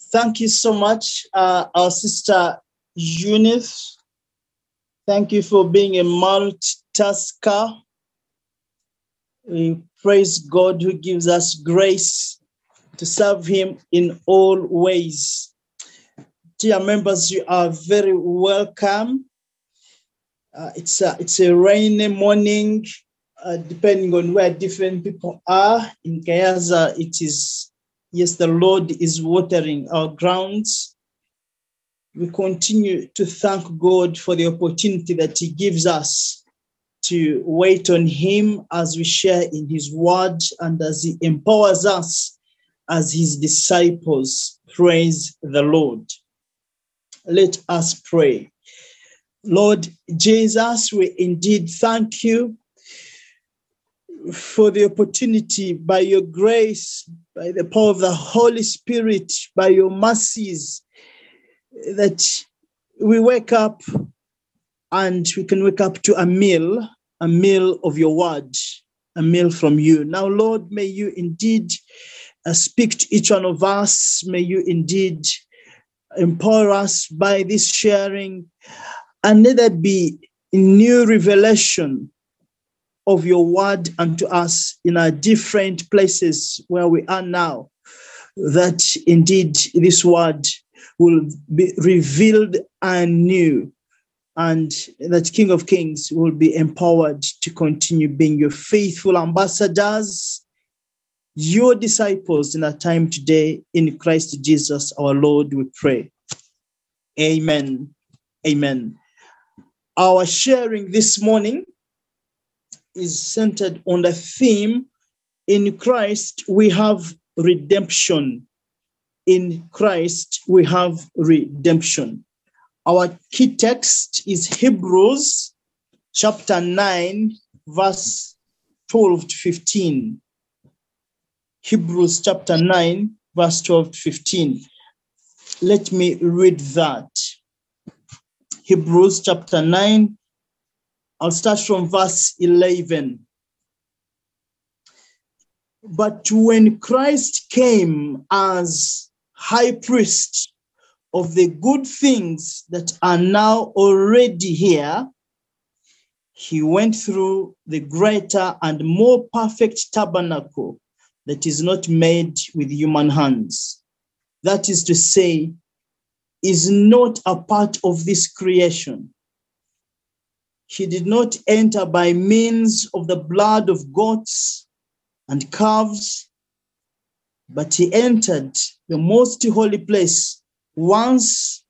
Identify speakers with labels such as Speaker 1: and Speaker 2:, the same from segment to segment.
Speaker 1: Thank you so much, uh, our sister Eunice. Thank you for being a multitasker. We praise God who gives us grace to serve Him in all ways. Dear members, you are very welcome. Uh, it's, a, it's a rainy morning, uh, depending on where different people are. In Gayaza, it is, yes, the Lord is watering our grounds. We continue to thank God for the opportunity that He gives us to wait on Him as we share in His word and as He empowers us as His disciples. Praise the Lord. Let us pray. Lord Jesus, we indeed thank you for the opportunity by your grace, by the power of the Holy Spirit, by your mercies, that we wake up and we can wake up to a meal, a meal of your word, a meal from you. Now, Lord, may you indeed uh, speak to each one of us. May you indeed empower us by this sharing, and let there be new revelation of your word unto us in our different places where we are now. That indeed this word will be revealed anew, and that King of Kings will be empowered to continue being your faithful ambassadors, your disciples in our time today in Christ Jesus our Lord, we pray. Amen. Amen. Our sharing this morning is centered on the theme in Christ we have redemption in Christ we have redemption. Our key text is Hebrews chapter 9, verse 12 to 15. Hebrews chapter 9, verse 12 to 15. Let me read that. Hebrews chapter 9, I'll start from verse 11. But when Christ came as high priest of the good things that are now already here, he went through the greater and more perfect tabernacle that is not made with human hands. That is to say, is not a part of this creation. He did not enter by means of the blood of goats and calves, but he entered the most holy place once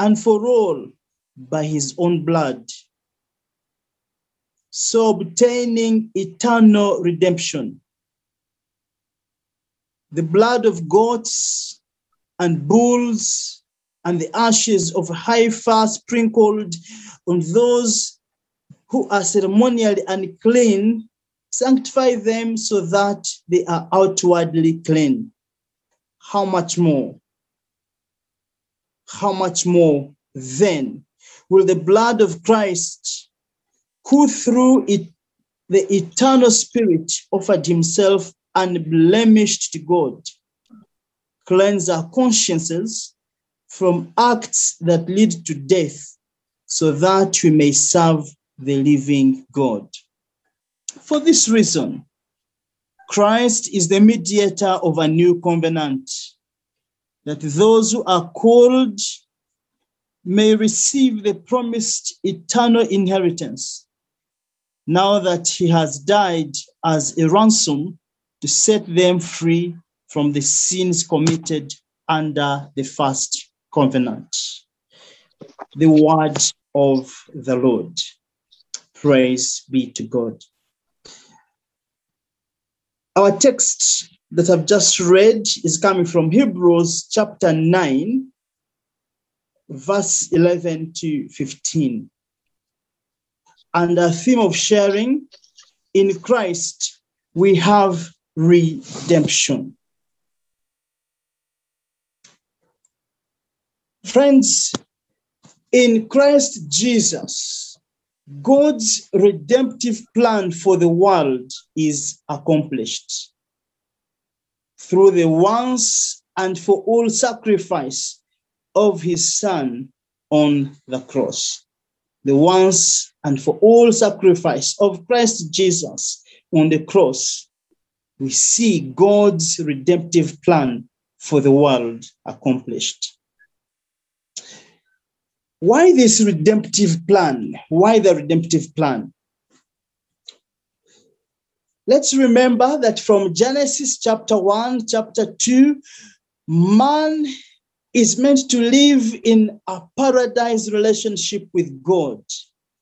Speaker 1: and for all by his own blood. So obtaining eternal redemption. The blood of goats and bulls and the ashes of heifer sprinkled on those who are ceremonially unclean sanctify them so that they are outwardly clean. How much more? How much more then will the blood of Christ, who through it, the eternal Spirit offered himself unblemished to God, cleanse our consciences from acts that lead to death, so that we may serve the living God. For this reason, Christ is the mediator of a new covenant, that those who are called may receive the promised eternal inheritance, now that he has died as a ransom to set them free from the sins committed under the first covenant. The word of the Lord. Praise be to God. Our text that I've just read is coming from Hebrews chapter 9, verse 11 to 15. And a theme of sharing in Christ, we have redemption. Friends, in Christ Jesus, God's redemptive plan for the world is accomplished through the once and for all sacrifice of his son on the cross. The once and for all sacrifice of Christ Jesus on the cross, we see God's redemptive plan for the world accomplished. Why this redemptive plan? Why the redemptive plan? Let's remember that from Genesis chapter 1, chapter 2, man is meant to live in a paradise relationship with God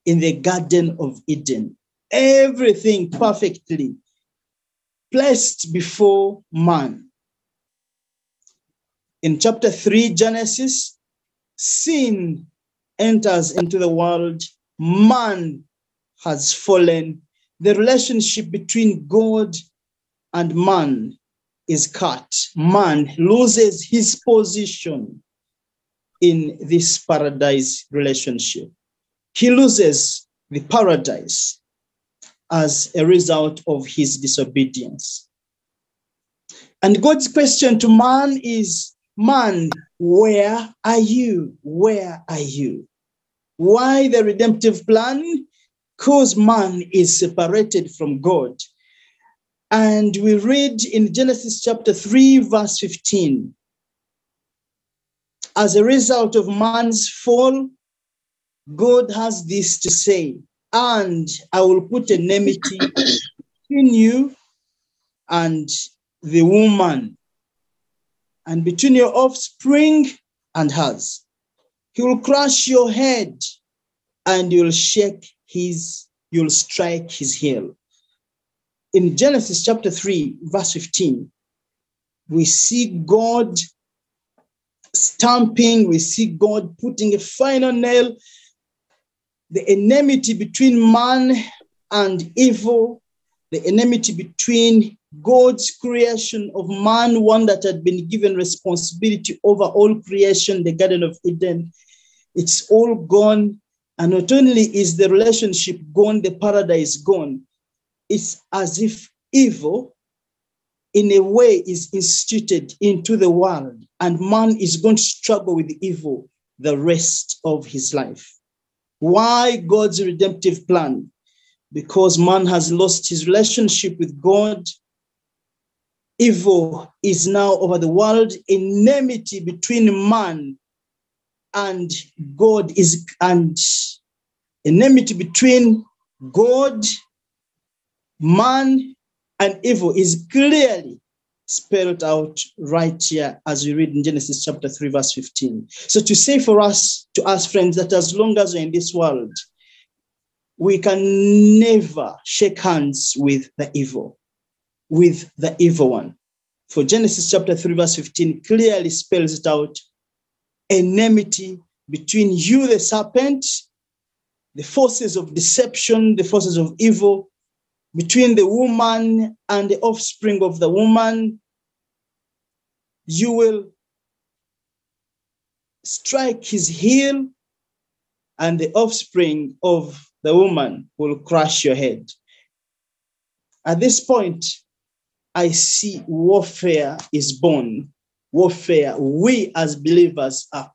Speaker 1: in the Garden of Eden. Everything perfectly placed before man. In chapter 3, Genesis, sin enters into the world, man has fallen. The relationship between God and man is cut. Man loses his position in this paradise relationship. He loses the paradise as a result of his disobedience. And God's question to man is Man, where are you? Where are you? Why the redemptive plan? Because man is separated from God. And we read in Genesis chapter 3, verse 15. As a result of man's fall, God has this to say, and I will put enmity between you and the woman, and between your offspring and hers. He will crush your head, and you'll shake his, you'll strike his heel. In Genesis chapter 3, verse 15, we see God stamping, we see God putting a final nail, the enmity between man and evil, the enmity between God's creation of man, one that had been given responsibility over all creation, the Garden of Eden. It's all gone. And not only is the relationship gone, the paradise gone, it's as if evil in a way is instituted into the world and man is going to struggle with evil the rest of his life why god's redemptive plan because man has lost his relationship with god evil is now over the world enmity between man and god is and enmity between god man and evil is clearly spelled out right here as we read in Genesis chapter 3, verse 15. So to say for us, to us friends, that as long as we're in this world, we can never shake hands with the evil, with the evil one. For Genesis chapter 3, verse 15 clearly spells it out enmity between you, the serpent, the forces of deception, the forces of evil, between the woman and the offspring of the woman, you will strike his heel, and the offspring of the woman will crush your head. At this point, I see warfare is born. Warfare, we as believers are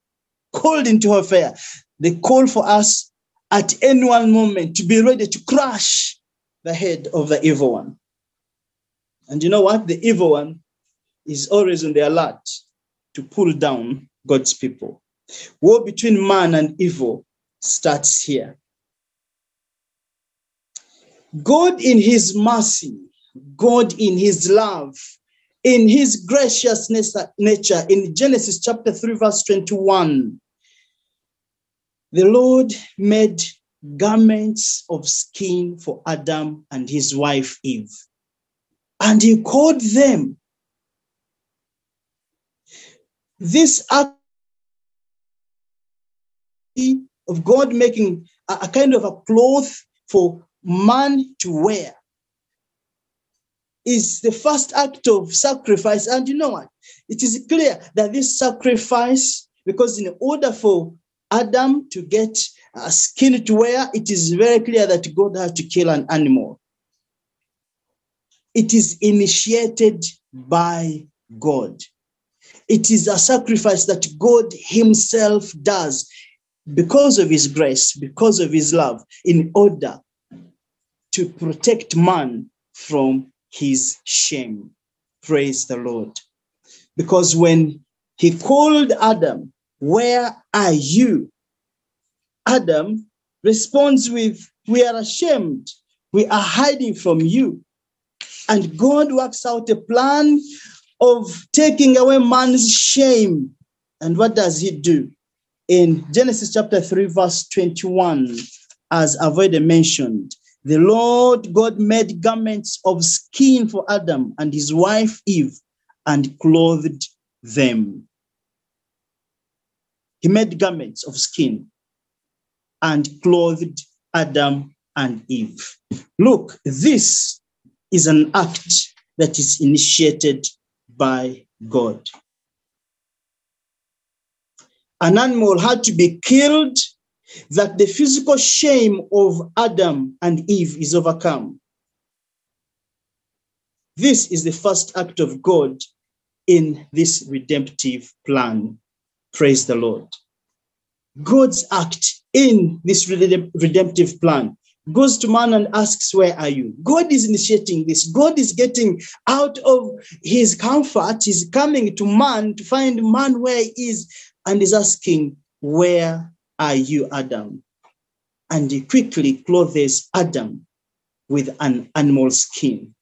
Speaker 1: called into warfare. The call for us at any one moment to be ready to crush the head of the evil one. And you know what? The evil one is always on the alert to pull down God's people. War between man and evil starts here. God, in his mercy, God, in his love, in his graciousness uh, nature, in Genesis chapter 3, verse 21, the Lord made garments of skin for Adam and his wife Eve. And he called them. This act of God making a kind of a cloth for man to wear is the first act of sacrifice. And you know what? It is clear that this sacrifice, because in order for Adam to get a skin to wear, it is very clear that God has to kill an animal. It is initiated by God. It is a sacrifice that God Himself does because of His grace, because of His love, in order to protect man from his shame. Praise the Lord. Because when He called Adam, Where are you? Adam responds with, We are ashamed. We are hiding from you. And God works out a plan of taking away man's shame. And what does he do? In Genesis chapter 3, verse 21, as I've already mentioned, the Lord God made garments of skin for Adam and his wife Eve and clothed them. He made garments of skin and clothed Adam and Eve. Look, this is an act that is initiated by God. An animal had to be killed that the physical shame of Adam and Eve is overcome. This is the first act of God in this redemptive plan. Praise the Lord. God's act in this redemptive plan goes to man and asks, Where are you? God is initiating this. God is getting out of his comfort. He's coming to man to find man where he is and is asking, Where are you, Adam? And he quickly clothes Adam with an animal skin.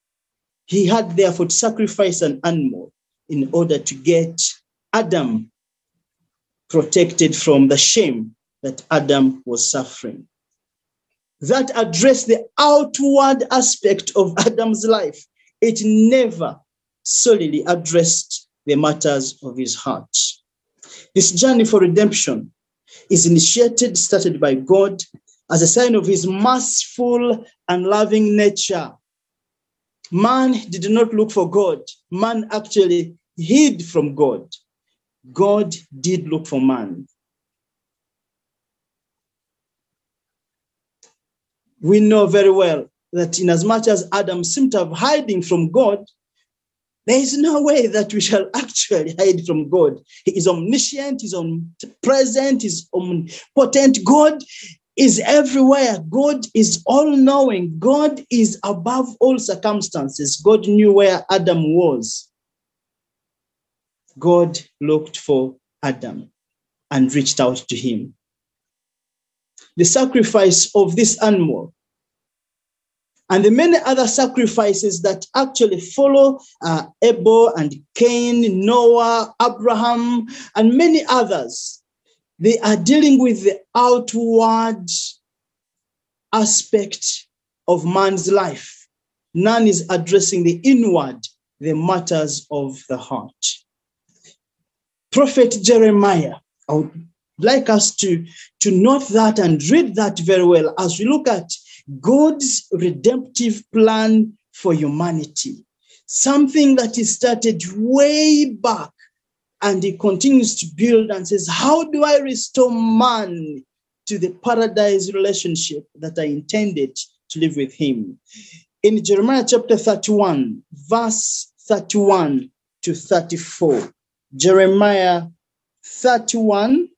Speaker 1: He had therefore to sacrifice an animal in order to get Adam protected from the shame that Adam was suffering that addressed the outward aspect of Adam's life. It never solely addressed the matters of his heart. This journey for redemption is initiated, started by God as a sign of his merciful and loving nature. Man did not look for God, man actually hid from God. God did look for man. we know very well that in as much as Adam seemed to have hiding from God, there is no way that we shall actually hide from God. He is omniscient, he's omnipresent, he's omnipotent. God is everywhere. God is all knowing. God is above all circumstances. God knew where Adam was. God looked for Adam and reached out to him the sacrifice of this animal and the many other sacrifices that actually follow uh, Abel and Cain, Noah, Abraham, and many others. They are dealing with the outward aspect of man's life. None is addressing the inward, the matters of the heart. Prophet Jeremiah, I would like us to, to note that and read that very well as we look at God's redemptive plan for humanity. Something that he started way back and he continues to build and says, How do I restore man to the paradise relationship that I intended to live with him? In Jeremiah chapter 31, verse 31 to 34, Jeremiah 31,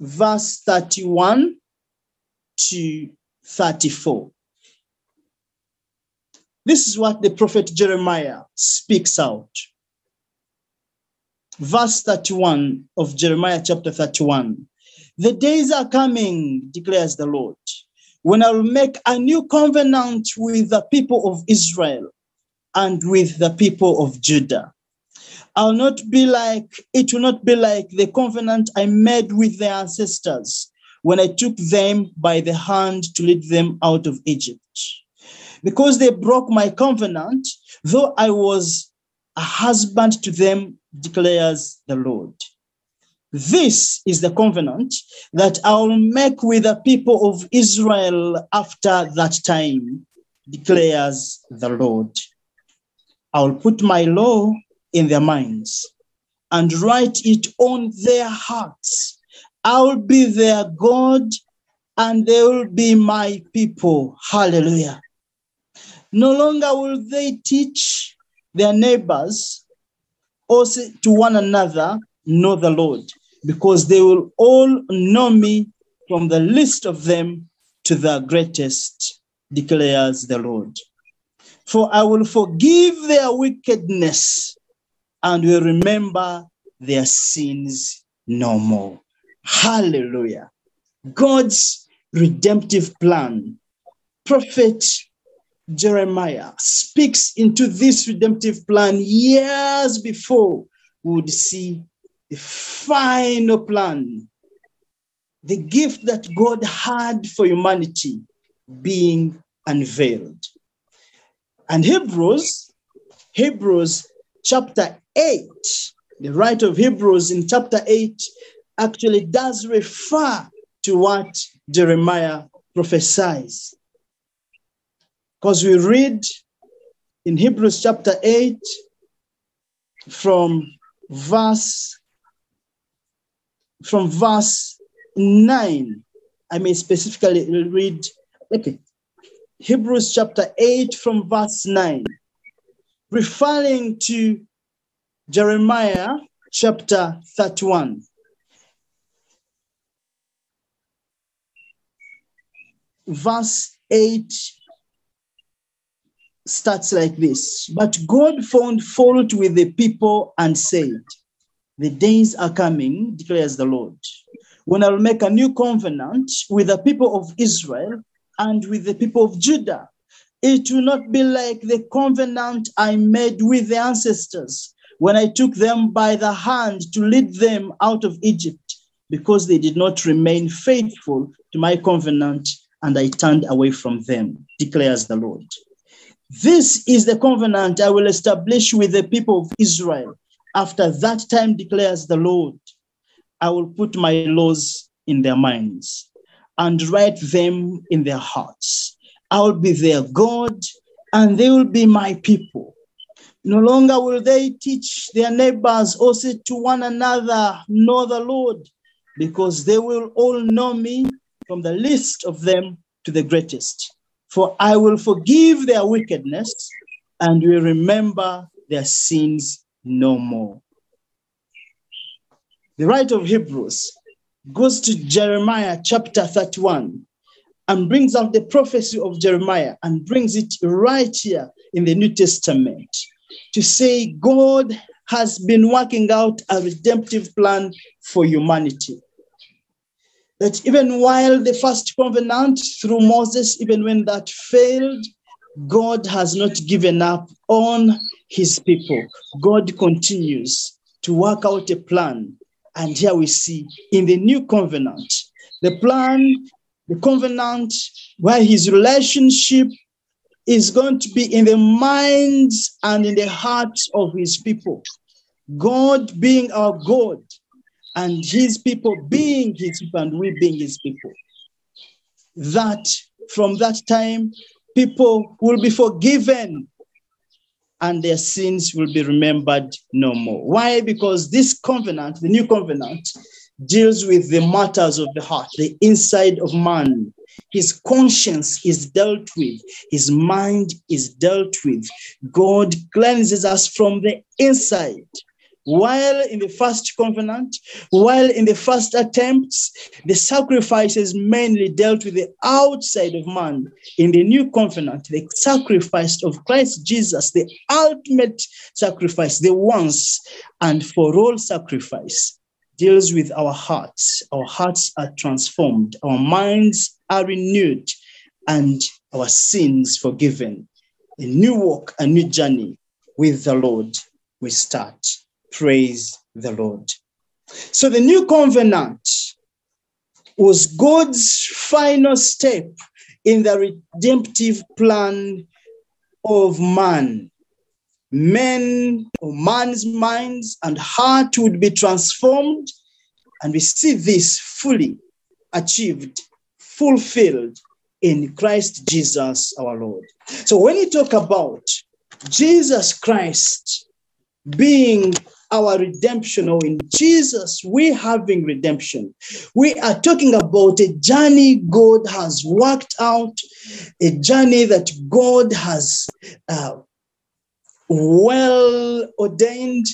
Speaker 1: verse 31 to 34. This is what the prophet Jeremiah speaks out. Verse 31 of Jeremiah chapter 31. The days are coming, declares the Lord, when I will make a new covenant with the people of Israel and with the people of Judah I'll not be like, it will not be like the covenant I made with their ancestors when I took them by the hand to lead them out of Egypt. Because they broke my covenant, though I was a husband to them, declares the Lord. This is the covenant that I'll make with the people of Israel after that time, declares the Lord. I'll put my law in their minds and write it on their hearts. I'll be their God and they will be my people. Hallelujah. No longer will they teach their neighbors also to one another know the Lord, because they will all know me from the least of them to the greatest, declares the Lord. For I will forgive their wickedness and will remember their sins no more. Hallelujah. God's redemptive plan. Prophet Jeremiah speaks into this redemptive plan years before we would see the final plan, the gift that God had for humanity being unveiled. And Hebrews, Hebrews chapter 8, the writer of Hebrews in chapter 8 actually does refer to what Jeremiah prophesies. Because we read in Hebrews chapter 8 from verse from verse 9. I may specifically read, okay, Hebrews chapter 8 from verse 9, referring to Jeremiah chapter 31. Verse 8 starts like this But God found fault with the people and said, The days are coming, declares the Lord, when I'll make a new covenant with the people of Israel and with the people of Judah. It will not be like the covenant I made with the ancestors when I took them by the hand to lead them out of Egypt, because they did not remain faithful to my covenant, and I turned away from them, declares the Lord. This is the covenant I will establish with the people of Israel. After that time, declares the Lord, I will put my laws in their minds and write them in their hearts. I will be their God, and they will be my people. No longer will they teach their neighbors also to one another, know the Lord, because they will all know me from the least of them to the greatest. For I will forgive their wickedness and will remember their sins no more. The writer of Hebrews goes to Jeremiah chapter 31 and brings out the prophecy of Jeremiah and brings it right here in the New Testament to say God has been working out a redemptive plan for humanity that even while the first covenant through Moses, even when that failed, God has not given up on his people. God continues to work out a plan. And here we see in the new covenant, the plan, the covenant, where his relationship is going to be in the minds and in the hearts of his people. God being our God, and his people being his people and we being his people. That from that time, people will be forgiven and their sins will be remembered no more. Why? Because this covenant, the new covenant, deals with the matters of the heart, the inside of man. His conscience is dealt with, his mind is dealt with. God cleanses us from the inside. While in the first covenant, while in the first attempts, the sacrifices mainly dealt with the outside of man. In the new covenant, the sacrifice of Christ Jesus, the ultimate sacrifice, the once and for all sacrifice, deals with our hearts. Our hearts are transformed, our minds are renewed, and our sins forgiven. A new walk, a new journey with the Lord we start. Praise the Lord. So the new covenant was God's final step in the redemptive plan of man. Men or man's minds and heart would be transformed, and we see this fully achieved, fulfilled in Christ Jesus our Lord. So when you talk about Jesus Christ being our redemption or in Jesus, we having redemption. We are talking about a journey God has worked out, a journey that God has uh, well ordained,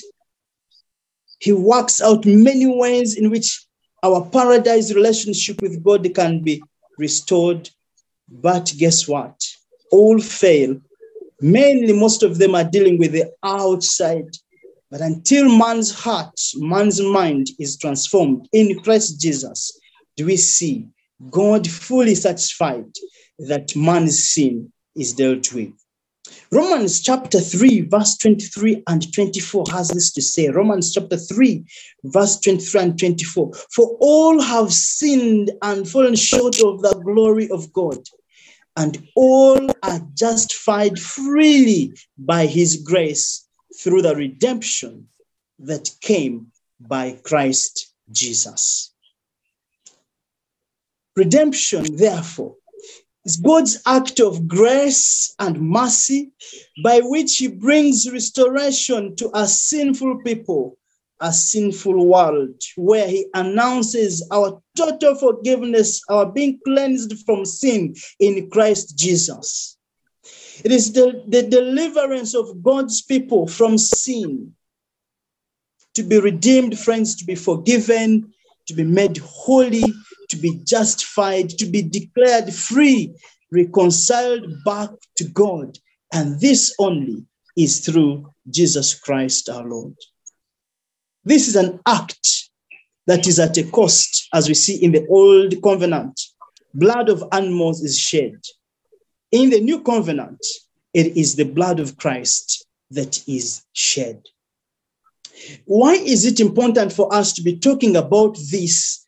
Speaker 1: He works out many ways in which our paradise relationship with God can be restored. But guess what? All fail. Mainly, most of them are dealing with the outside. But until man's heart, man's mind is transformed in Christ Jesus, do we see God fully satisfied that man's sin is dealt with. Romans chapter 3, verse 23 and 24 has this to say. Romans chapter 3, verse 23 and 24. For all have sinned and fallen short of the glory of God, and all are justified freely by his grace through the redemption that came by Christ Jesus. Redemption, therefore, is God's act of grace and mercy by which He brings restoration to a sinful people, a sinful world, where He announces our total forgiveness, our being cleansed from sin in Christ Jesus. It is the, the deliverance of God's people from sin, to be redeemed, friends, to be forgiven, to be made holy, to be justified, to be declared free, reconciled back to God. And this only is through Jesus Christ our Lord. This is an act that is at a cost, as we see in the old covenant. Blood of animals is shed. In the new covenant, it is the blood of Christ that is shed. Why is it important for us to be talking about this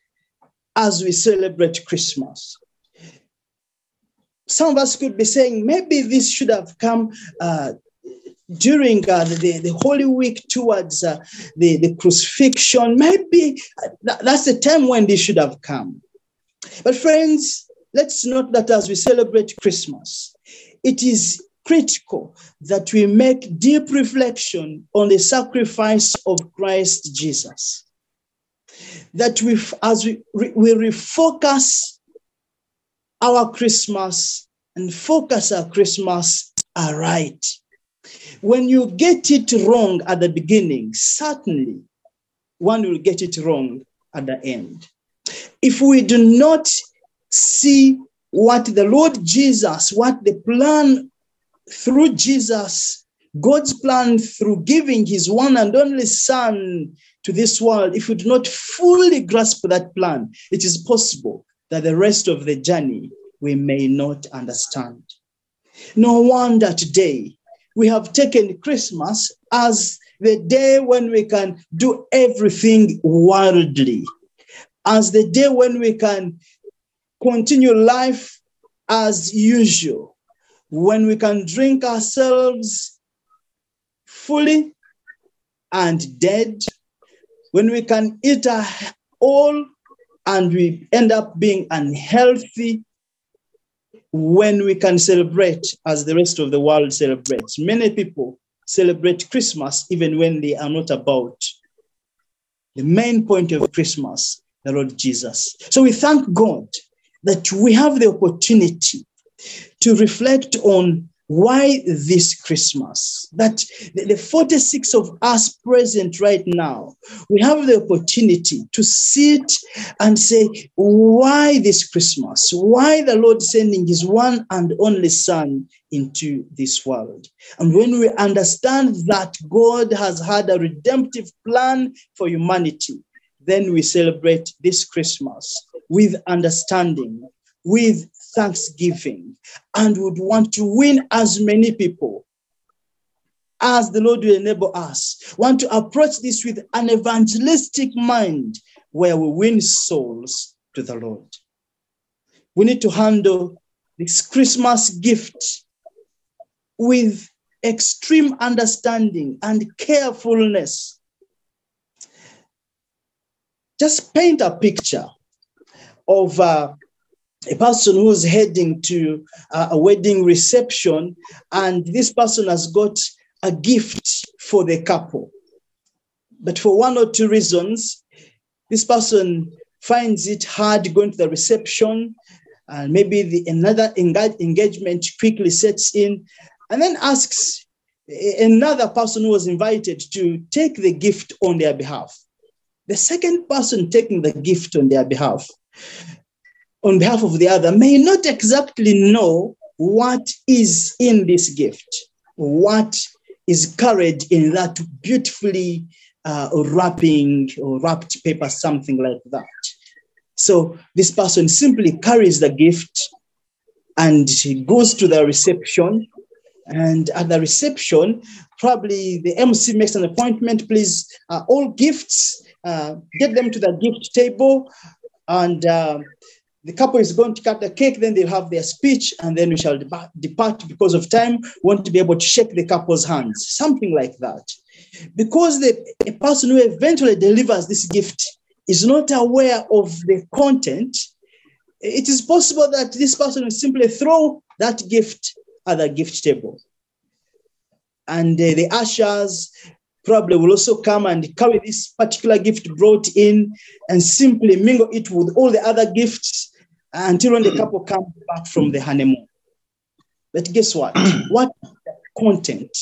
Speaker 1: as we celebrate Christmas. Some of us could be saying maybe this should have come uh, during uh, the, the Holy Week towards uh, the, the crucifixion. Maybe uh, that's the time when this should have come. But, friends, let's note that as we celebrate Christmas, it is critical that we make deep reflection on the sacrifice of Christ Jesus that we, as we, we refocus our Christmas and focus our Christmas aright. When you get it wrong at the beginning, certainly one will get it wrong at the end. If we do not see what the Lord Jesus, what the plan through Jesus, God's plan through giving his one and only Son to this world, if we do not fully grasp that plan, it is possible that the rest of the journey we may not understand. No wonder today we have taken Christmas as the day when we can do everything worldly, as the day when we can continue life as usual, when we can drink ourselves fully and dead when we can eat all and we end up being unhealthy when we can celebrate as the rest of the world celebrates. Many people celebrate Christmas even when they are not about the main point of Christmas, the Lord Jesus. So we thank God that we have the opportunity to reflect on why this Christmas? That the 46 of us present right now, we have the opportunity to sit and say, why this Christmas? Why the Lord sending his one and only Son into this world? And when we understand that God has had a redemptive plan for humanity, then we celebrate this Christmas with understanding, with thanksgiving and would want to win as many people as the Lord will enable us. Want to approach this with an evangelistic mind where we win souls to the Lord. We need to handle this Christmas gift with extreme understanding and carefulness. Just paint a picture of uh, a person who's heading to a wedding reception, and this person has got a gift for the couple. But for one or two reasons, this person finds it hard going to the reception, and maybe the, another engagement quickly sets in, and then asks another person who was invited to take the gift on their behalf. the second person taking the gift on their behalf, on behalf of the other, may not exactly know what is in this gift, what is carried in that beautifully uh, wrapping or wrapped paper, something like that. So this person simply carries the gift and goes to the reception. And at the reception, probably the MC makes an appointment. Please, uh, all gifts, uh, get them to the gift table. And uh, the couple is going to cut the cake, then they'll have their speech, and then we shall depart because of time. Want to be able to shake the couple's hands, something like that. Because the a person who eventually delivers this gift is not aware of the content, it is possible that this person will simply throw that gift at the gift table. And uh, the ushers probably will also come and carry this particular gift brought in and simply mingle it with all the other gifts until when the couple come back from the honeymoon. But guess what? what the content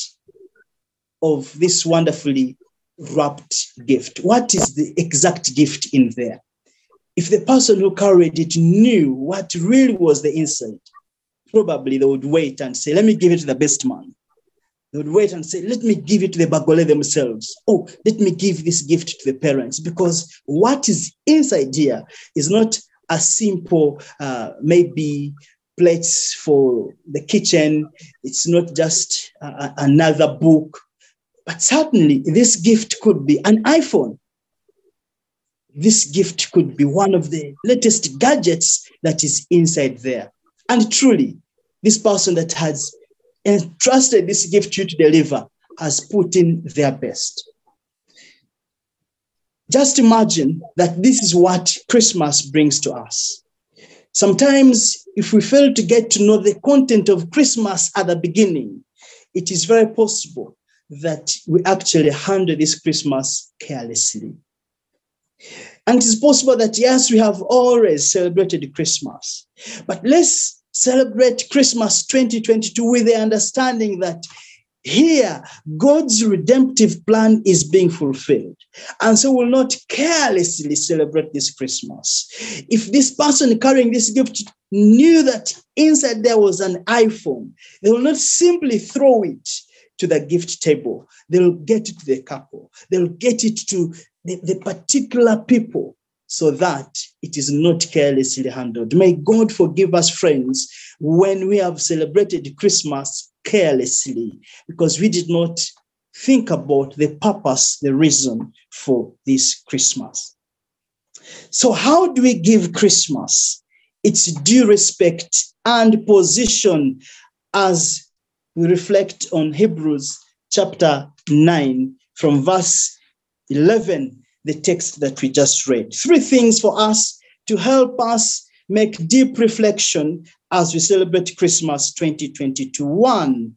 Speaker 1: of this wonderfully wrapped gift? What is the exact gift in there? If the person who carried it knew what really was the inside, probably they would wait and say, Let me give it to the best man. They would wait and say, Let me give it to the Bagole themselves. Oh, let me give this gift to the parents. Because what is inside here is not a simple, uh, maybe plates for the kitchen. It's not just uh, another book but certainly, this gift could be an iPhone. This gift could be one of the latest gadgets that is inside there. And truly, this person that has entrusted this gift to you to deliver has put in their best. Just imagine that this is what Christmas brings to us. Sometimes, if we fail to get to know the content of Christmas at the beginning, it is very possible that we actually handle this Christmas carelessly. And it is possible that, yes, we have always celebrated Christmas, but let's celebrate Christmas 2022 with the understanding that here God's redemptive plan is being fulfilled. And so we'll not carelessly celebrate this Christmas. If this person carrying this gift knew that inside there was an iPhone, they will not simply throw it to the gift table. They'll get it to the couple. They'll get it to the, the particular people so that it is not carelessly handled. May God forgive us, friends, when we have celebrated Christmas carelessly because we did not think about the purpose, the reason for this Christmas. So, how do we give Christmas its due respect and position as we reflect on Hebrews chapter 9 from verse 11, the text that we just read. Three things for us to help us make deep reflection as we celebrate Christmas 2022. One,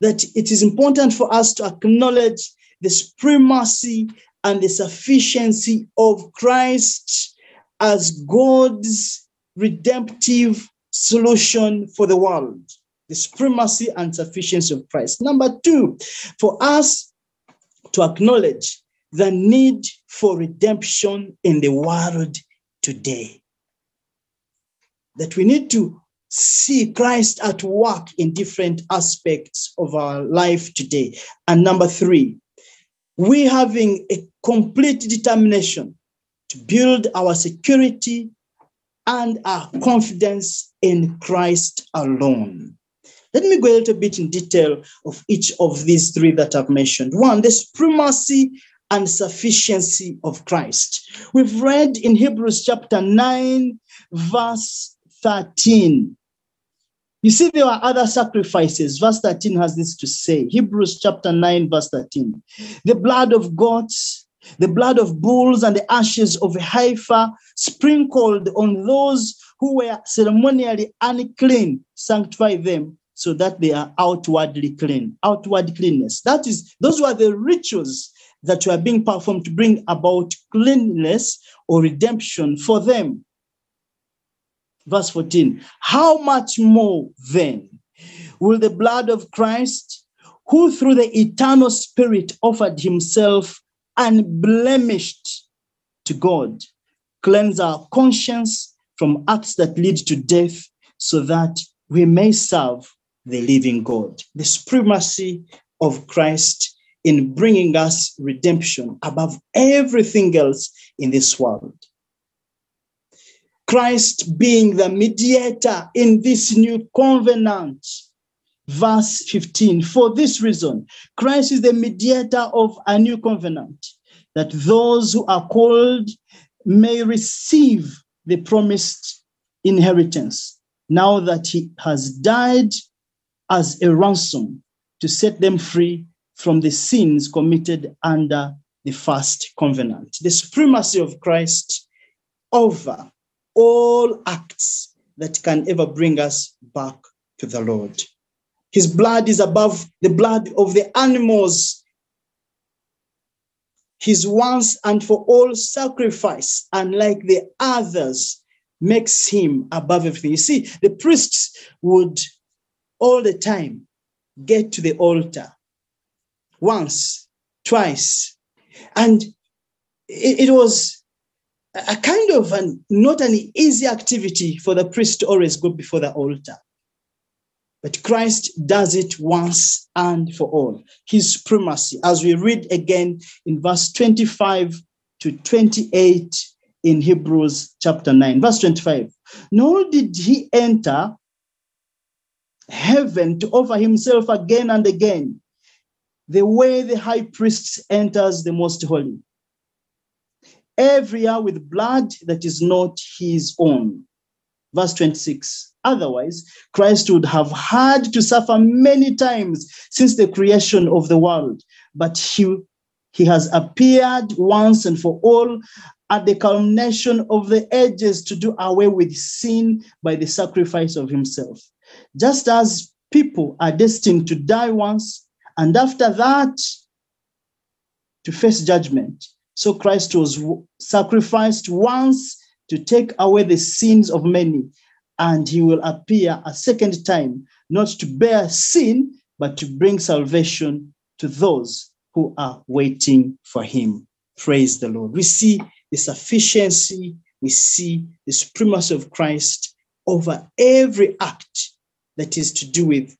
Speaker 1: that it is important for us to acknowledge the supremacy and the sufficiency of Christ as God's redemptive solution for the world the supremacy and sufficiency of Christ. Number two, for us to acknowledge the need for redemption in the world today. That we need to see Christ at work in different aspects of our life today. And number three, we having a complete determination to build our security and our confidence in Christ alone. Let me go a little bit in detail of each of these three that I've mentioned. One, the supremacy and sufficiency of Christ. We've read in Hebrews chapter 9, verse 13. You see, there are other sacrifices. Verse 13 has this to say Hebrews chapter 9, verse 13. The blood of goats, the blood of bulls, and the ashes of a sprinkled on those who were ceremonially unclean, sanctify them so that they are outwardly clean. Outward cleanness. That is, those were the rituals that were being performed to bring about cleanliness or redemption for them. Verse 14 How much more then will the blood of Christ, who through the eternal Spirit offered himself unblemished to God, cleanse our conscience from acts that lead to death, so that we may serve the living God. The supremacy of Christ in bringing us redemption above everything else in this world. Christ being the mediator in this new covenant. Verse 15, for this reason, Christ is the mediator of a new covenant, that those who are called may receive the promised inheritance now that he has died as a ransom to set them free from the sins committed under the first covenant. The supremacy of Christ over all acts that can ever bring us back to the Lord. His blood is above the blood of the animals. His once and for all sacrifice, unlike the others, makes him above everything. You see, the priests would all the time get to the altar once, twice, and it, it was a kind of an, not an easy activity for the priest to always go before the altar. But Christ does it once and for all. His supremacy, as we read again in verse 25 to 28 in Hebrews chapter 9, verse 25. Nor did he enter heaven to offer himself again and again, the way the high priest enters the most holy every year with blood that is not his own. Verse 26. Otherwise, Christ would have had to suffer many times since the creation of the world, but he, he has appeared once and for all at the culmination of the ages to do away with sin by the sacrifice of himself. Just as people are destined to die once, and after that, to face judgment, so Christ was sacrificed once to take away the sins of many, and he will appear a second time, not to bear sin, but to bring salvation to those who are waiting for him. Praise the Lord. We see the sufficiency, we see the supremacy of Christ over every act that is to do with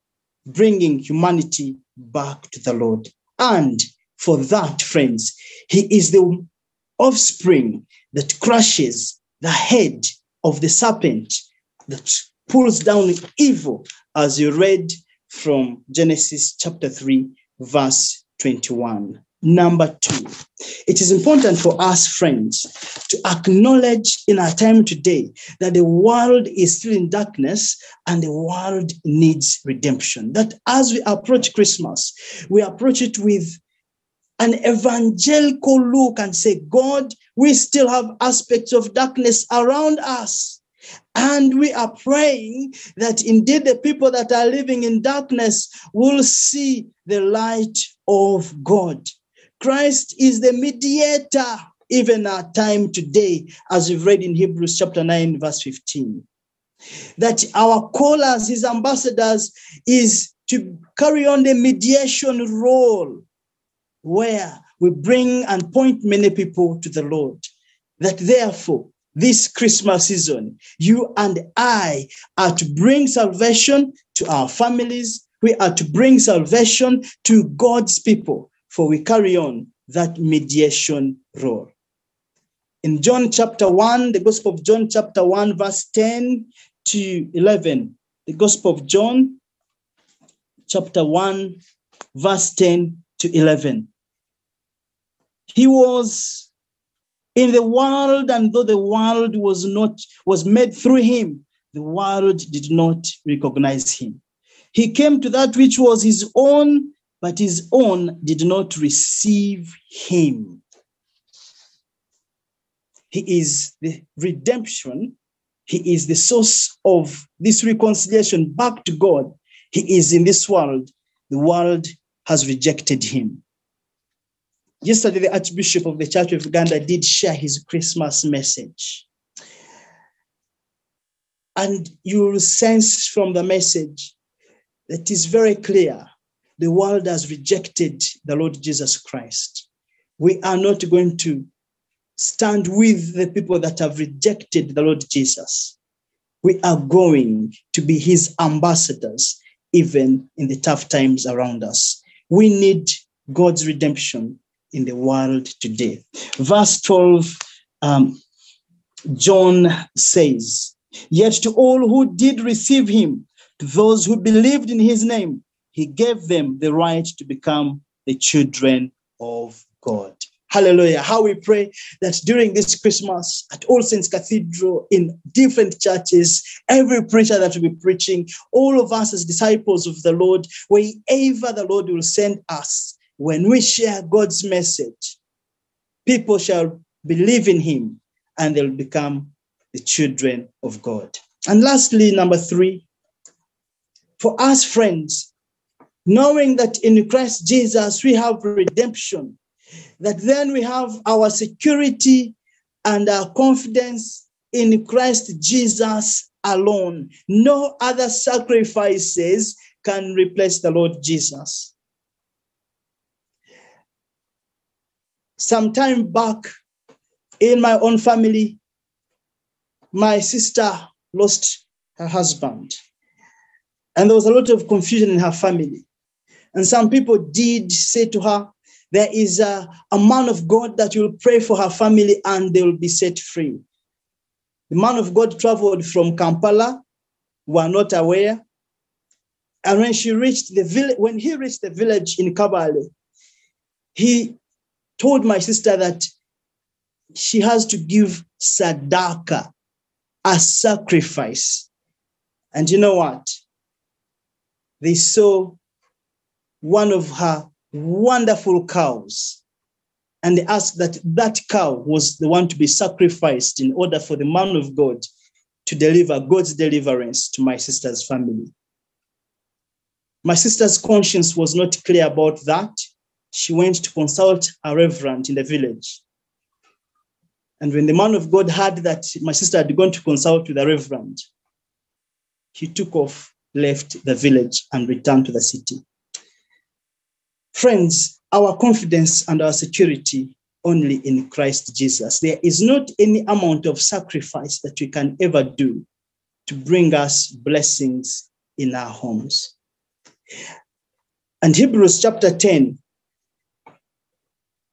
Speaker 1: bringing humanity back to the Lord. And for that, friends. He is the offspring that crushes the head of the serpent that pulls down evil, as you read from Genesis chapter 3, verse 21. Number two, it is important for us, friends, to acknowledge in our time today that the world is still in darkness and the world needs redemption. That as we approach Christmas, we approach it with an evangelical look and say, God, we still have aspects of darkness around us. And we are praying that indeed the people that are living in darkness will see the light of God. Christ is the mediator, even our time today, as we've read in Hebrews chapter 9, verse 15. That our callers, his ambassadors, is to carry on the mediation role where we bring and point many people to the Lord. That therefore, this Christmas season, you and I are to bring salvation to our families. We are to bring salvation to God's people, for we carry on that mediation role. In John chapter 1, the Gospel of John chapter 1, verse 10 to 11, the Gospel of John chapter 1, verse 10 to 11. He was in the world, and though the world was not was made through him, the world did not recognize him. He came to that which was his own, but his own did not receive him. He is the redemption. He is the source of this reconciliation back to God. He is in this world. The world has rejected him. Yesterday, the Archbishop of the Church of Uganda did share his Christmas message. And you will sense from the message that is very clear the world has rejected the Lord Jesus Christ. We are not going to stand with the people that have rejected the Lord Jesus. We are going to be his ambassadors, even in the tough times around us. We need God's redemption in the world today. Verse 12, um, John says, Yet to all who did receive him, to those who believed in his name, he gave them the right to become the children of God. Hallelujah. How we pray that during this Christmas at All Saints Cathedral in different churches, every preacher that will be preaching, all of us as disciples of the Lord, wherever the Lord will send us, when we share God's message, people shall believe in him and they'll become the children of God. And lastly, number three, for us friends, knowing that in Christ Jesus we have redemption that then we have our security and our confidence in Christ Jesus alone. No other sacrifices can replace the Lord Jesus. Some time back in my own family, my sister lost her husband. And there was a lot of confusion in her family. And some people did say to her, there is a, a man of God that will pray for her family and they will be set free. The man of God traveled from Kampala, were not aware. And when she reached the village, when he reached the village in Kabale, he told my sister that she has to give sadaka, a sacrifice. And you know what? They saw one of her wonderful cows. And they asked that that cow was the one to be sacrificed in order for the man of God to deliver God's deliverance to my sister's family. My sister's conscience was not clear about that. She went to consult a reverend in the village. And when the man of God heard that my sister had gone to consult with the reverend, he took off, left the village, and returned to the city. Friends, our confidence and our security only in Christ Jesus. There is not any amount of sacrifice that we can ever do to bring us blessings in our homes. And Hebrews chapter 10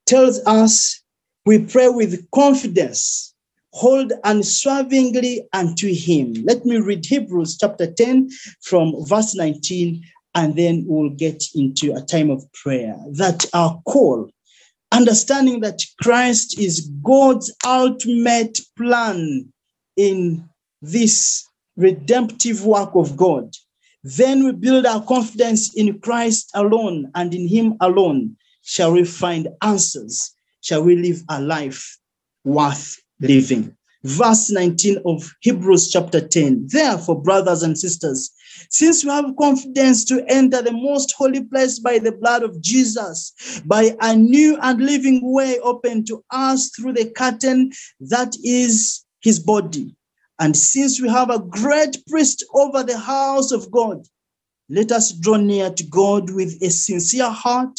Speaker 1: tells us we pray with confidence, hold unswervingly unto him. Let me read Hebrews chapter 10 from verse 19 and then we'll get into a time of prayer. That our call, understanding that Christ is God's ultimate plan in this redemptive work of God. Then we build our confidence in Christ alone and in Him alone. Shall we find answers? Shall we live a life worth living? Verse 19 of Hebrews chapter 10. Therefore, brothers and sisters, since we have confidence to enter the most holy place by the blood of Jesus, by a new and living way open to us through the curtain that is his body. And since we have a great priest over the house of God, let us draw near to God with a sincere heart,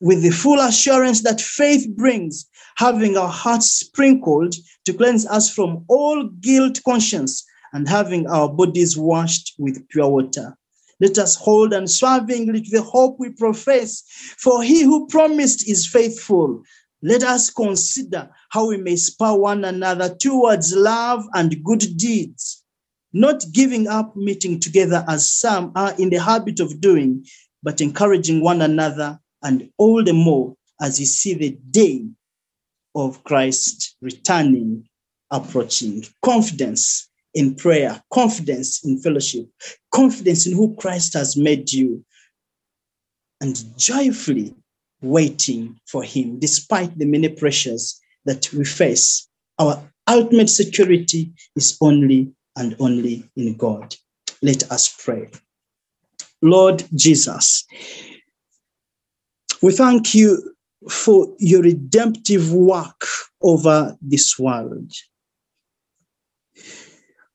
Speaker 1: with the full assurance that faith brings, having our hearts sprinkled to cleanse us from all guilt conscience and having our bodies washed with pure water. Let us hold unswervingly to the hope we profess, for he who promised is faithful. Let us consider how we may spur one another towards love and good deeds, not giving up meeting together as some are in the habit of doing, but encouraging one another, and all the more as you see the day of Christ returning, approaching. Confidence in prayer, confidence in fellowship, confidence in who Christ has made you, and joyfully waiting for Him despite the many pressures that we face. Our ultimate security is only and only in God. Let us pray. Lord Jesus, we thank you for your redemptive work over this world.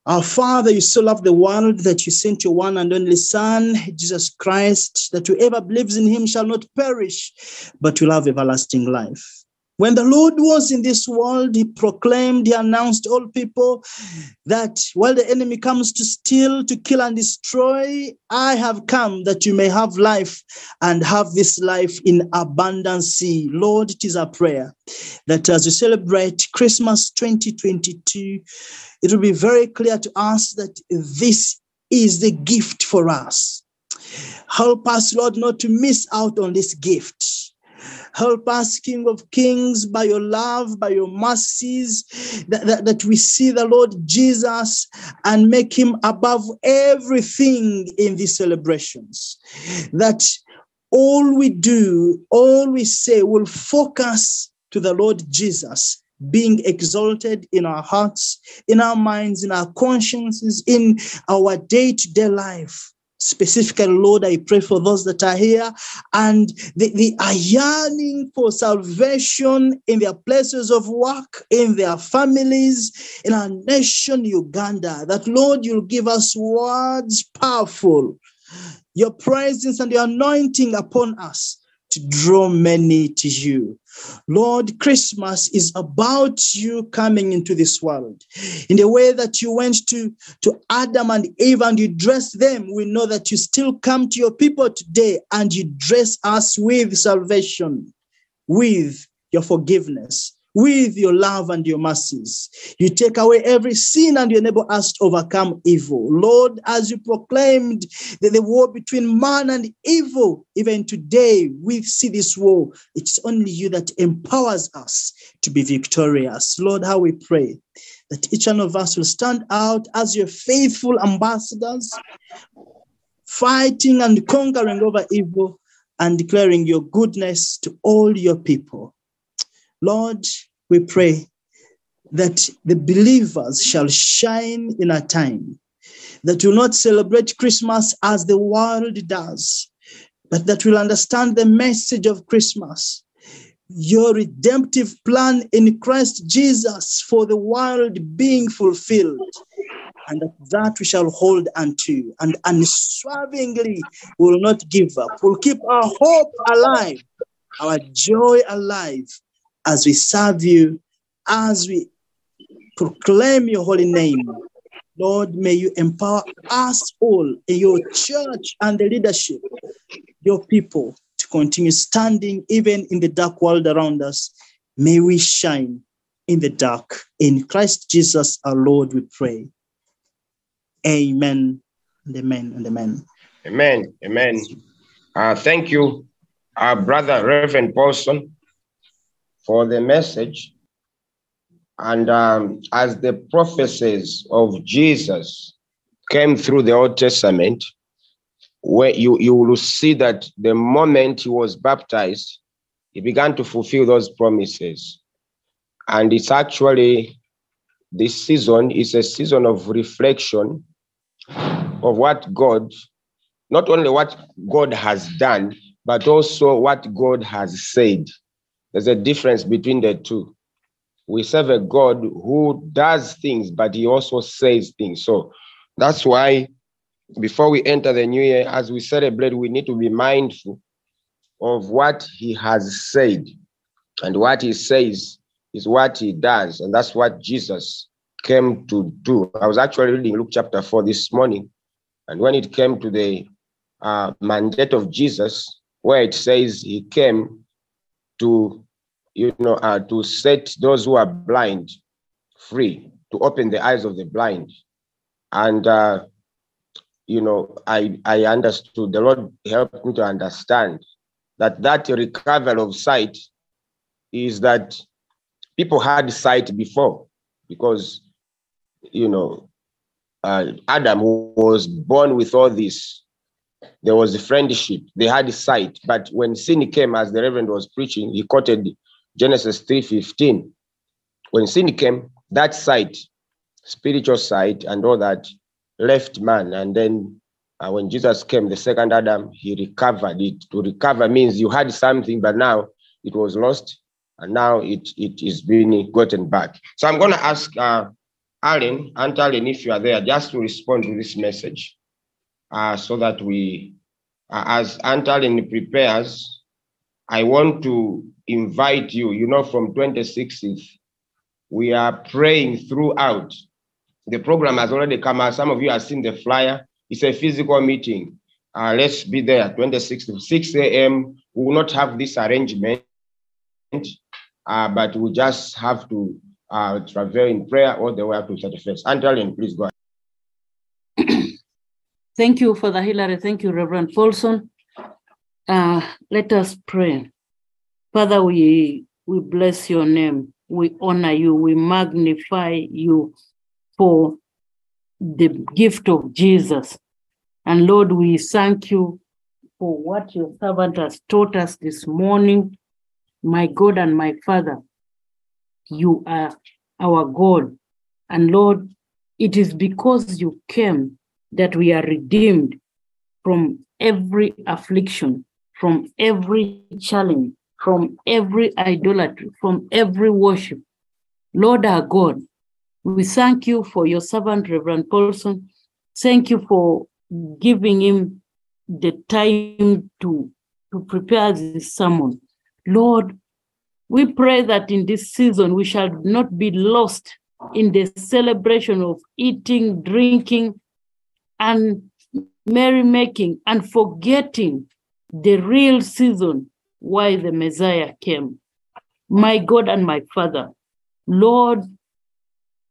Speaker 1: Our Father, you so love the world that you sent your one and only Son, Jesus Christ, that whoever believes in him shall not perish, but will have everlasting life. When the Lord was in this world, he proclaimed, he announced all people that while the enemy comes to steal, to kill, and destroy, I have come that you may have life and have this life in abundance. Lord, it is our prayer that as we celebrate Christmas 2022, it will be very clear to us that this is the gift for us. Help us, Lord, not to miss out on this gift. Help us, King of Kings, by your love, by your mercies, that, that, that we see the Lord Jesus and make him above everything in these celebrations. That all we do, all we say will focus to the Lord Jesus being exalted in our hearts, in our minds, in our consciences, in our day to day life. Specifically, Lord, I pray for those that are here and they, they are yearning for salvation in their places of work, in their families, in our nation, Uganda. That, Lord, you'll give us words powerful, your presence and your anointing upon us to draw many to you. Lord, Christmas is about you coming into this world. In the way that you went to, to Adam and Eve and you dressed them, we know that you still come to your people today and you dress us with salvation, with your forgiveness, with your love and your mercies. You take away every sin and you enable us to overcome evil. Lord, as you proclaimed that the war between man and evil, even today we see this war. It's only you that empowers us to be victorious. Lord, how we pray that each one of us will stand out as your faithful ambassadors, fighting and conquering over evil and declaring your goodness to all your people. Lord, we pray that the believers shall shine in a time that will not celebrate Christmas as the world does, but that will understand the message of Christmas, your redemptive plan in Christ Jesus for the world being fulfilled. And that, we shall hold unto, and unswervingly will not give up. We'll keep our hope alive, our joy alive, as we serve you, as we proclaim your holy name. Lord, may you empower us all in your church and the leadership, your people, to continue standing even in the dark world around us. May we shine in the dark. In Christ Jesus our Lord, we pray. Amen and amen and amen.
Speaker 2: Amen. Amen. Uh, thank you, our brother Reverend Paulson for the message. And um, as the prophecies of Jesus came through the Old Testament, where you, you will see that the moment he was baptized, he began to fulfill those promises. And it's actually this season is a season of reflection of what God, not only what God has done, but also what God has said. There's a difference between the two. We serve a God who does things, but he also says things. So that's why before we enter the new year, as we celebrate, we need to be mindful of what he has said. And what he says is what he does. And that's what Jesus came to do. I was actually reading Luke chapter 4 this morning. And when it came to the uh, mandate of Jesus, where it says he came to you know, uh, to set those who are blind free, to open the eyes of the blind. And, uh, you know, I, I understood, the Lord helped me to understand that that recovery of sight is that people had sight before because, you know, uh, Adam was born with all this. There was a friendship. They had sight, but when sin came, as the Reverend was preaching, he quoted Genesis 3:15. When sin came, that sight, spiritual sight, and all that left man. And then uh, when Jesus came, the second Adam, he recovered it. To recover means you had something, but now it was lost, and now it, it is being gotten back. So I'm going to ask uh, Alan, Aunt Alan, if you are there, just to respond to this message uh, so that we, uh, as Aunt Alan prepares, I want to invite you, you know, from 26th, we are praying throughout. The program has already come out. Some of you have seen the flyer. It's a physical meeting. Uh, let's be there 26th, 6 a.m. We will not have this arrangement, uh, but we just have to uh, travel in prayer all the way up to 31st. Angeline, please go ahead.
Speaker 3: Thank you, Father Hilary. Thank you, Reverend Paulson. Uh, let us pray. Father, we, we bless your name. We honor you. We magnify you for the gift of Jesus. And Lord, we thank you for what your servant has taught us this morning. My God and my Father, you are our God. And Lord, it is because you came that we are redeemed from every affliction, from every challenge, from every idolatry, from every worship. Lord our God, we thank you for your servant, Reverend Paulson. Thank you for giving him the time to, to prepare this sermon. Lord, we pray that in this season we shall not be lost in the celebration of eating, drinking, and merrymaking, and forgetting the real season why the Messiah came. My God and my Father, Lord,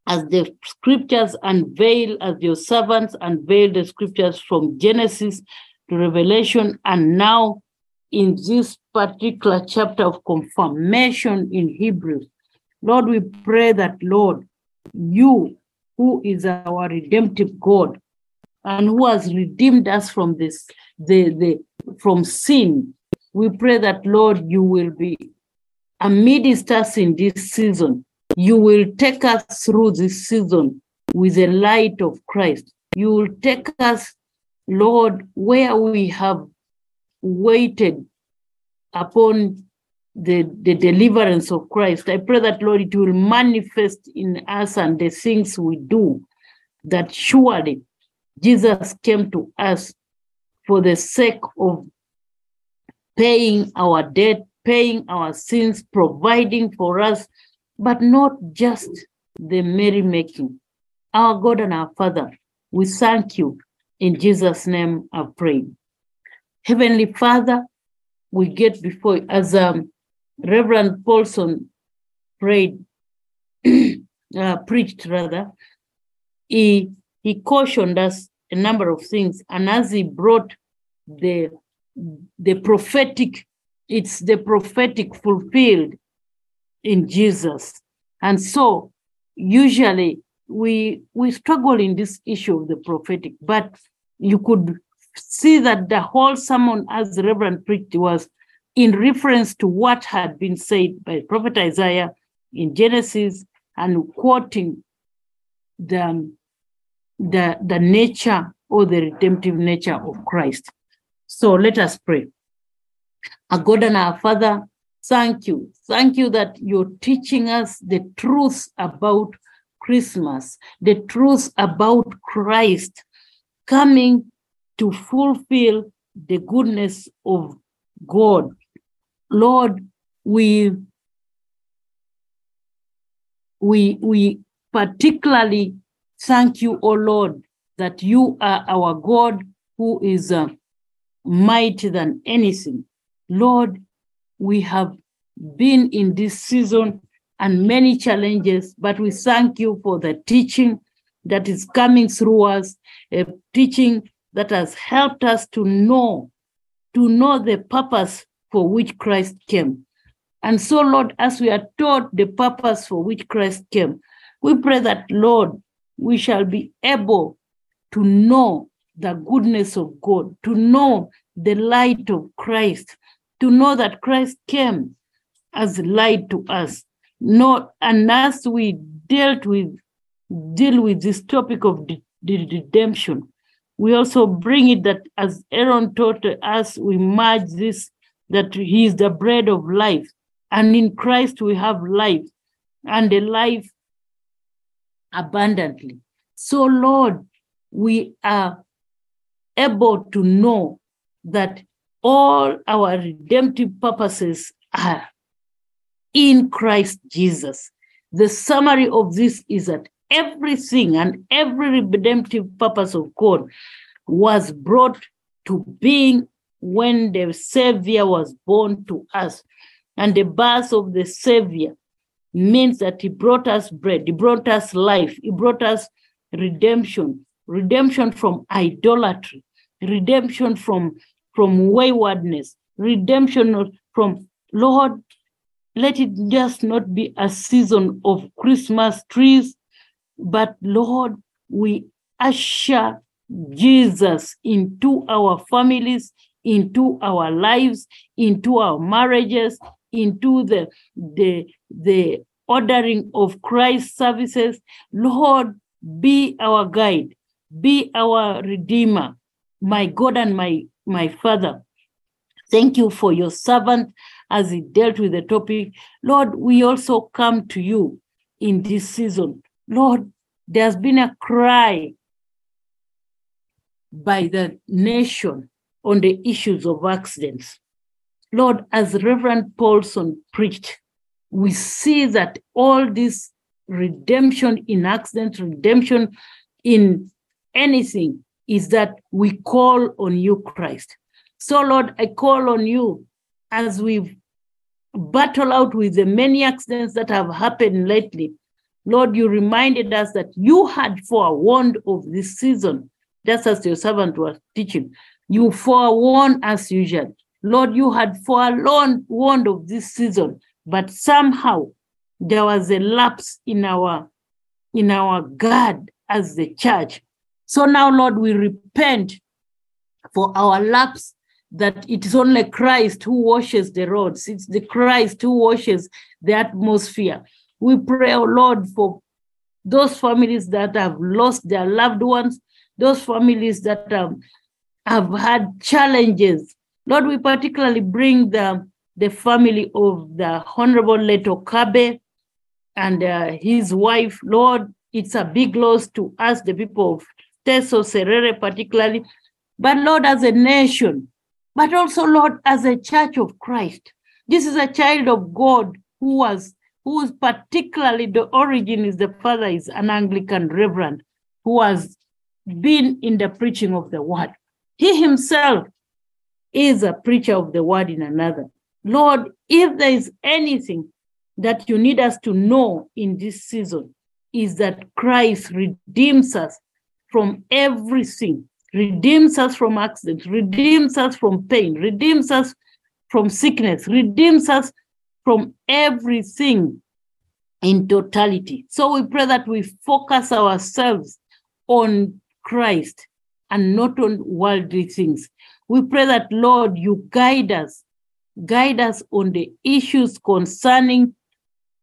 Speaker 3: as the scriptures unveil, as your servants unveil the scriptures from Genesis to Revelation, and now in this particular chapter of confirmation in Hebrews. Lord, we pray that, Lord, you, who is our redemptive God, and who has redeemed us from this, the, the from sin, we pray that, Lord, you will be amidst us in this season. You will take us through this season with the light of Christ. You will take us, Lord, where we have waited upon the, the deliverance of Christ. I pray that, Lord, it will manifest in us and the things we do, that surely Jesus came to us for the sake of paying our debt, paying our sins, providing for us, but not just the merrymaking. Our God and our Father, we thank you. In Jesus' name I pray. Heavenly Father, we get before as um, Reverend Paulson prayed, uh, preached rather, he, he cautioned us a number of things. And as he brought the the prophetic, it's the prophetic fulfilled in Jesus. And so usually we we struggle in this issue of the prophetic, but you could see that the whole sermon as the Reverend preached was in reference to what had been said by Prophet Isaiah in Genesis and quoting the, um, the, the nature or the redemptive nature of Christ. So let us pray. Our God and our Father, thank you. Thank you that you're teaching us the truth about Christmas, the truth about Christ coming to fulfill the goodness of God. Lord, we we we particularly thank you, O Lord, that you are our God who is uh, mighty than anything. Lord, we have been in this season and many challenges, but we thank you for the teaching that is coming through us, a teaching that has helped us to know, to know the purpose for which Christ came. And so, Lord, as we are taught the purpose for which Christ came, we pray that, Lord, we shall be able to know the goodness of God, to know the light of Christ, to know that Christ came as light to us. Not, and as we dealt with deal with this topic of the, the redemption, we also bring it that as Aaron taught us, we merge this that he is the bread of life, and in Christ we have life, and the life abundantly. So, Lord, we are able to know that all our redemptive purposes are in Christ Jesus. The summary of this is that everything and every redemptive purpose of God was brought to being when the Savior was born to us. And the birth of the Savior means that He brought us bread, He brought us life, He brought us redemption, redemption from idolatry, redemption from, from waywardness, redemption from, Lord, let it just not be a season of Christmas trees, but Lord, we usher Jesus into our families, into our lives, into our marriages, into the, the, the ordering of Christ's services. Lord, be our guide, be our redeemer, my God and my, my Father. Thank you for your servant as he dealt with the topic. Lord, we also come to you in this season. Lord, there's been a cry by the nation on the issues of accidents. Lord, as Reverend Paulson preached, we see that all this redemption in accidents, redemption in anything, is that we call on you, Christ. So, Lord, I call on you as we battle out with the many accidents that have happened lately. Lord, you reminded us that you had forewarned of this season, just as your servant was teaching. You forewarned us usually. Lord, you had forewarned warned of this season, but somehow there was a lapse in our in our guard as the church. So now, Lord, we repent for our lapse that it is only Christ who washes the roads. It's the Christ who washes the atmosphere. We pray, oh Lord, for those families that have lost their loved ones, those families that um, have had challenges. Lord, we particularly bring the, the family of the Honorable late Okabe and uh, his wife. Lord, it's a big loss to us, the people of Teso Serere particularly. But Lord, as a nation, but also, Lord, as a church of Christ. This is a child of God who was, who is particularly the origin is the father is an Anglican reverend who has been in the preaching of the word. He himself is a preacher of the word in another. Lord, if there is anything that you need us to know in this season, is that Christ redeems us from everything redeems us from accidents, redeems us from pain, redeems us from sickness, redeems us from everything in totality. So we pray that we focus ourselves on Christ and not on worldly things. We pray that, Lord, you guide us, guide us on the issues concerning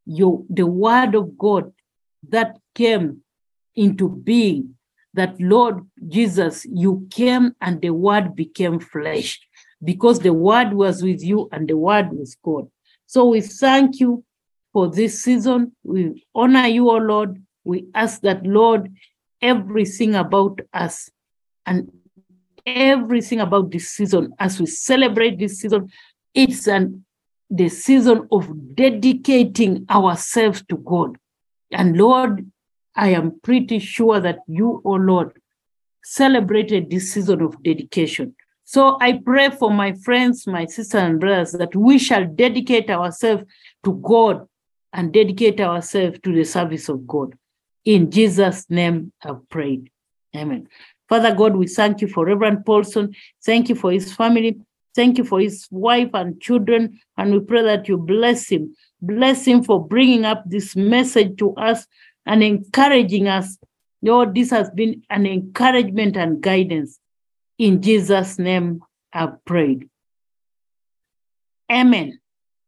Speaker 3: your, the word of God that came into being that, Lord Jesus, you came and the word became flesh because the word was with you and the word was God. So we thank you for this season. We honor you, O Lord. We ask that, Lord, everything about us and everything about this season, as we celebrate this season, it's an the season of dedicating ourselves to God. And Lord, I am pretty sure that you, oh Lord, celebrated this season of dedication. So I pray for my friends, my sisters and brothers, that we shall dedicate ourselves to God and dedicate ourselves to the service of God. In Jesus' name I've prayed. Amen. Father God, we thank you for Reverend Paulson. Thank you for his family. Thank you for his wife and children. And we pray that you bless him. Bless him for bringing up this message to us and encouraging us. Lord, this has been an encouragement and guidance. In Jesus' name, I've prayed. Amen.